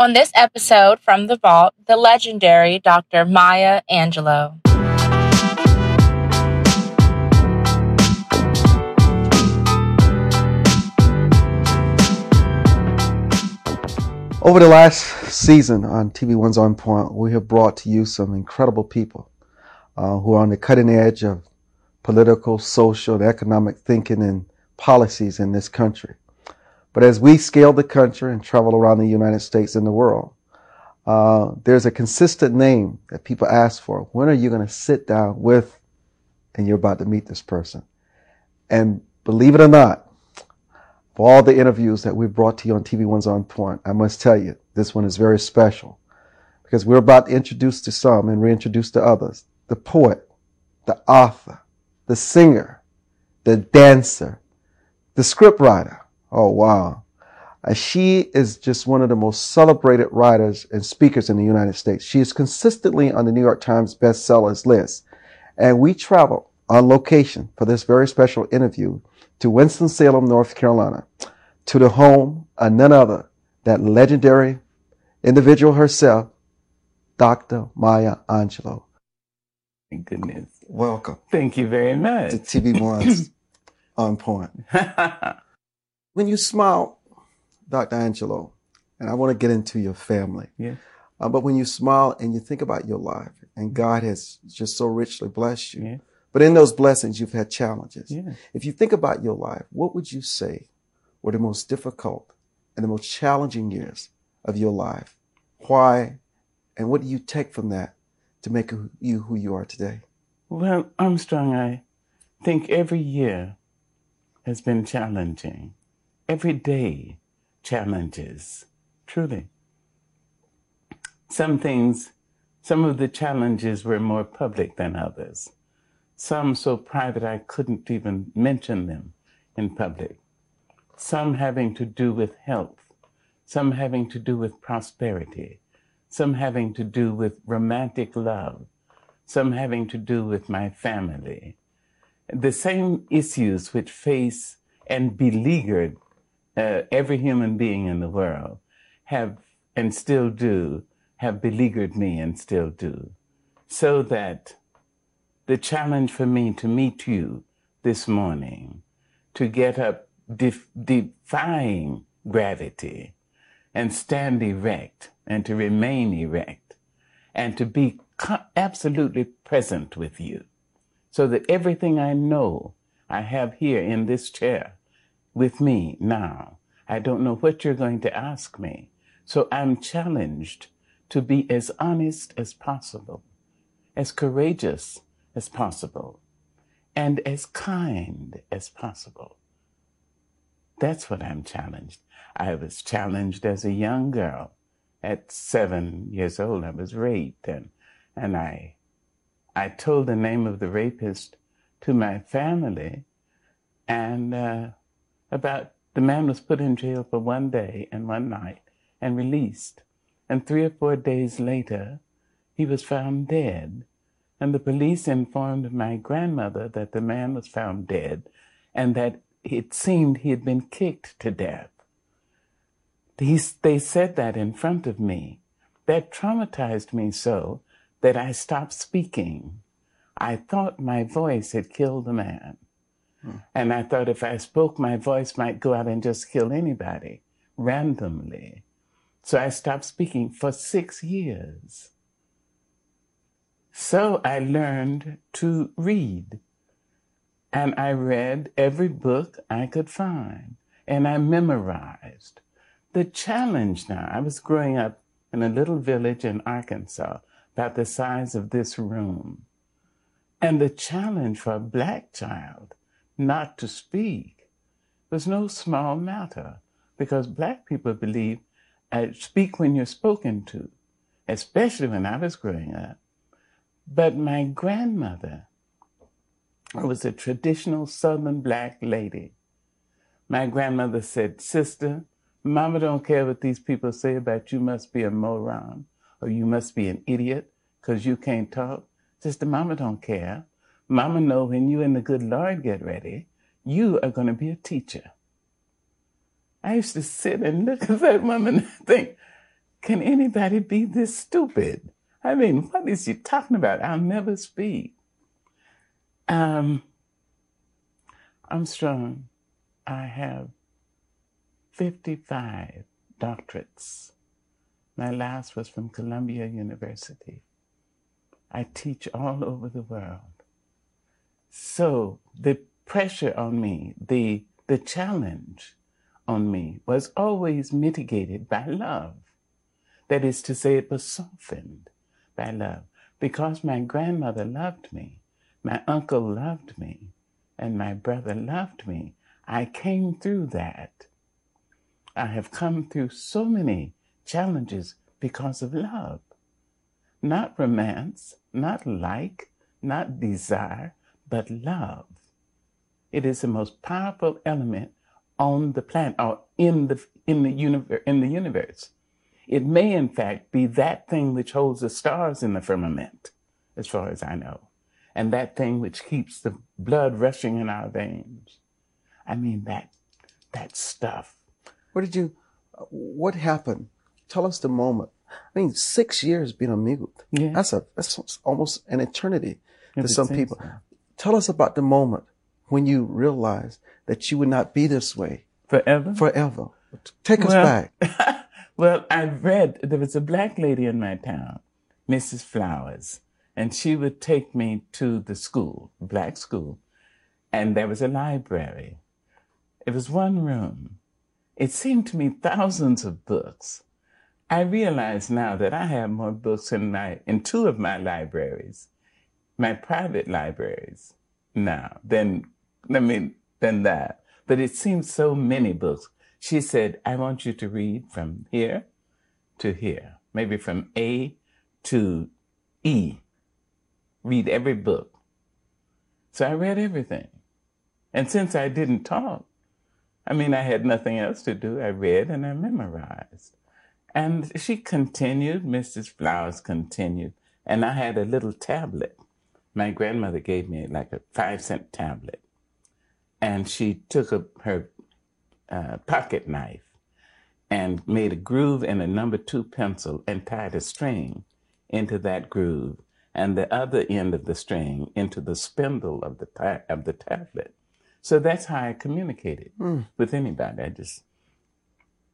On this episode from the vault, the legendary Dr. Maya Angelou. Over the last season on TV One's On Point, we have brought to you some incredible people uh, who are on the cutting edge of political, social, and economic thinking and policies in this country. But as we scale the country and travel around the United States and the world, uh, there's a consistent name that people ask for. When are you going to sit down with, and you're about to meet this person? And believe it or not, for all the interviews that we've brought to you on TV One's On Point, I must tell you, this one is very special because we're about to introduce to some and reintroduce to others the poet, the author, the singer, the dancer, the scriptwriter, Oh, wow. Uh, she is just one of the most celebrated writers and speakers in the United States. She is consistently on the New York Times bestsellers list. And we traveled on location for this very special interview to Winston-Salem, North Carolina, to the home of none other that legendary individual herself, Dr. Maya Angelou. Thank goodness. Welcome. Thank you very much. To TV One's On Point. when you smile, Dr. Angelou, and I want to get into your family. Yeah. Uh, but when you smile and you think about your life, and God has just so richly blessed you, Yeah. but in those blessings, you've had challenges. Yeah. If you think about your life, what would you say were the most difficult and the most challenging years of your life? Why? And what do you take from that to make you who you are today? Well, Armstrong, I think every year has been challenging. Every day challenges, truly. Some things, some of the challenges were more public than others. Some so private I couldn't even mention them in public. Some having to do with health, some having to do with prosperity, some having to do with romantic love, some having to do with my family. The same issues which face and beleaguered uh, every human being in the world have and still do have beleaguered me and still do. So that the challenge for me to meet you this morning, to get up def- defying gravity and stand erect and to remain erect and to be co- absolutely present with you so that everything I know I have here in this chair with me now. I don't know what you're going to ask me. So I'm challenged to be as honest as possible, as courageous as possible, and as kind as possible. That's what I'm challenged. I was challenged as a young girl. At seven years old, I was raped, and, and I, I told the name of the rapist to my family, and uh, about the man was put in jail for one day and one night and released. And three or four days later, he was found dead. And the police informed my grandmother that the man was found dead and that it seemed he had been kicked to death. He, they said that in front of me. That traumatized me so that I stopped speaking. I thought my voice had killed the man. Mm. And I thought if I spoke, my voice might go out and just kill anybody randomly. So I stopped speaking for six years. So I learned to read. And I read every book I could find. And I memorized. The challenge now, I was growing up in a little village in Arkansas, about the size of this room. And the challenge for a black child not to speak was no small matter because black people believe uh, speak when you're spoken to, especially when I was growing up. But my grandmother was a traditional Southern black lady. My grandmother said, Sister, Mama don't care what these people say about you must be a moron or you must be an idiot because you can't talk. Sister, Mama don't care. Mama know when you and the good Lord get ready, you are going to be a teacher. I used to sit and look at that woman and think, can anybody be this stupid? I mean, what is she talking about? I'll never speak. Um, Armstrong. I have 55 doctorates. My last was from Columbia University. I teach all over the world. So the pressure on me, the, the challenge on me was always mitigated by love. That is to say, it was softened by love. Because my grandmother loved me, my uncle loved me, and my brother loved me, I came through that. I have come through so many challenges because of love. Not romance, not like, not desire, but love. It is the most powerful element on the planet or in the in the universe in the universe. It may in fact be that thing which holds the stars in the firmament, as far as I know, and that thing which keeps the blood rushing in our veins. I mean that that stuff. What did you? What happened? Tell us the moment. I mean, six years being a mute. Yeah. That's a that's almost an eternity to some people. so. Tell us about the moment when you realized that you would not be this way Forever? forever. Take us Well- back. well, I read there was a black lady in my town, Mrs. Flowers, and she would take me to the school, black school, and there was a library. It was one room. It seemed to me thousands of books. I realize now that I have more books in my in two of my libraries, my private libraries now than I mean than that. But it seems so many books. She said, I want you to read from here to here, maybe from A to E. Read every book. So I read everything. And since I didn't talk, I mean, I had nothing else to do. I read and I memorized. And she continued, Mrs. Flowers continued, and I had a little tablet. My grandmother gave me like a five cent tablet. And she took a, her uh, pocket knife and made a groove in a number two pencil and tied a string into that groove and the other end of the string into the spindle of the, ta- of the tablet. So that's how I communicated with anybody. I just,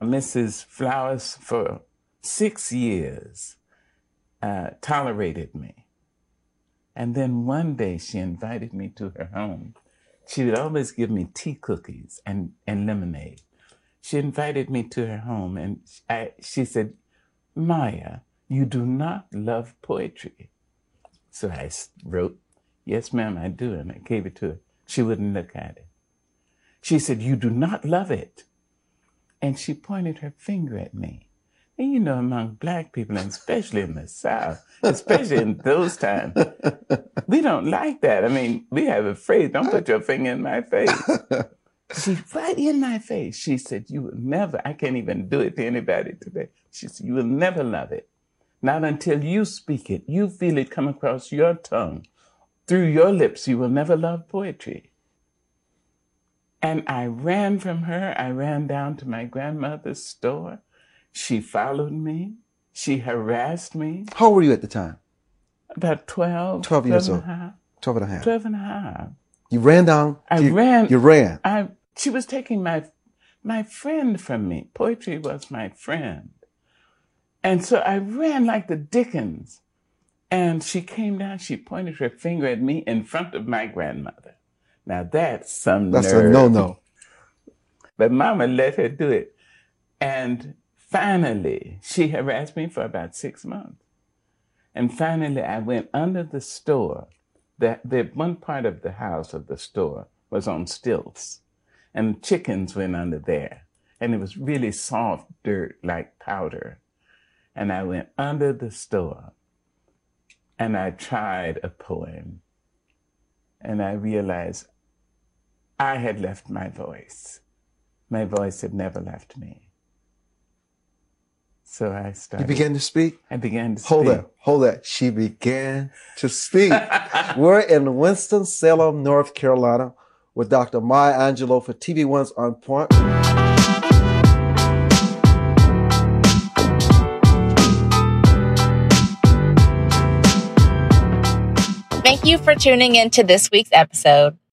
Mrs. Flowers for six years uh, tolerated me. And then one day she invited me to her home. She would always give me tea cookies and, and lemonade. She invited me to her home and I, she said, Maya, you do not love poetry. So I wrote, Yes, ma'am, I do. And I gave it to her. She wouldn't look at it. She said, You do not love it. And she pointed her finger at me. And you know, among black people, and especially in the South, especially in those times, we don't like that. I mean, we have a phrase, don't put your finger in my face. She right in my face. She said, You will never, I can't even do it to anybody today. She said, You will never love it. Not until you speak it, you feel it come across your tongue. Through your lips, you will never love poetry. And I ran from her. I ran down to my grandmother's store. She followed me. She harassed me. How old were you at the time? About 12, 12 years and old. a half. 12 and a half. 12 and a half. You ran down. I you, ran. You ran. I she was taking my my friend from me. Poetry was my friend. And so I ran like the Dickens. And she came down, she pointed her finger at me in front of my grandmother. Now that's some That's nerve. a no-no. But mama let her do it. And finally, she harassed me for about six months. And finally, I went under the store. The, the one part of the house of the store was on stilts, and chickens went under there. And it was really soft dirt like powder. And I went under the store and I tried a poem. And I realized I had left my voice. My voice had never left me. So I started. You began to speak? I began to hold speak. Hold that, hold that. She began to speak. We're in Winston-Salem, North Carolina with Dr. Maya Angelou for TV1's On Point. Thank you for tuning in to this week's episode.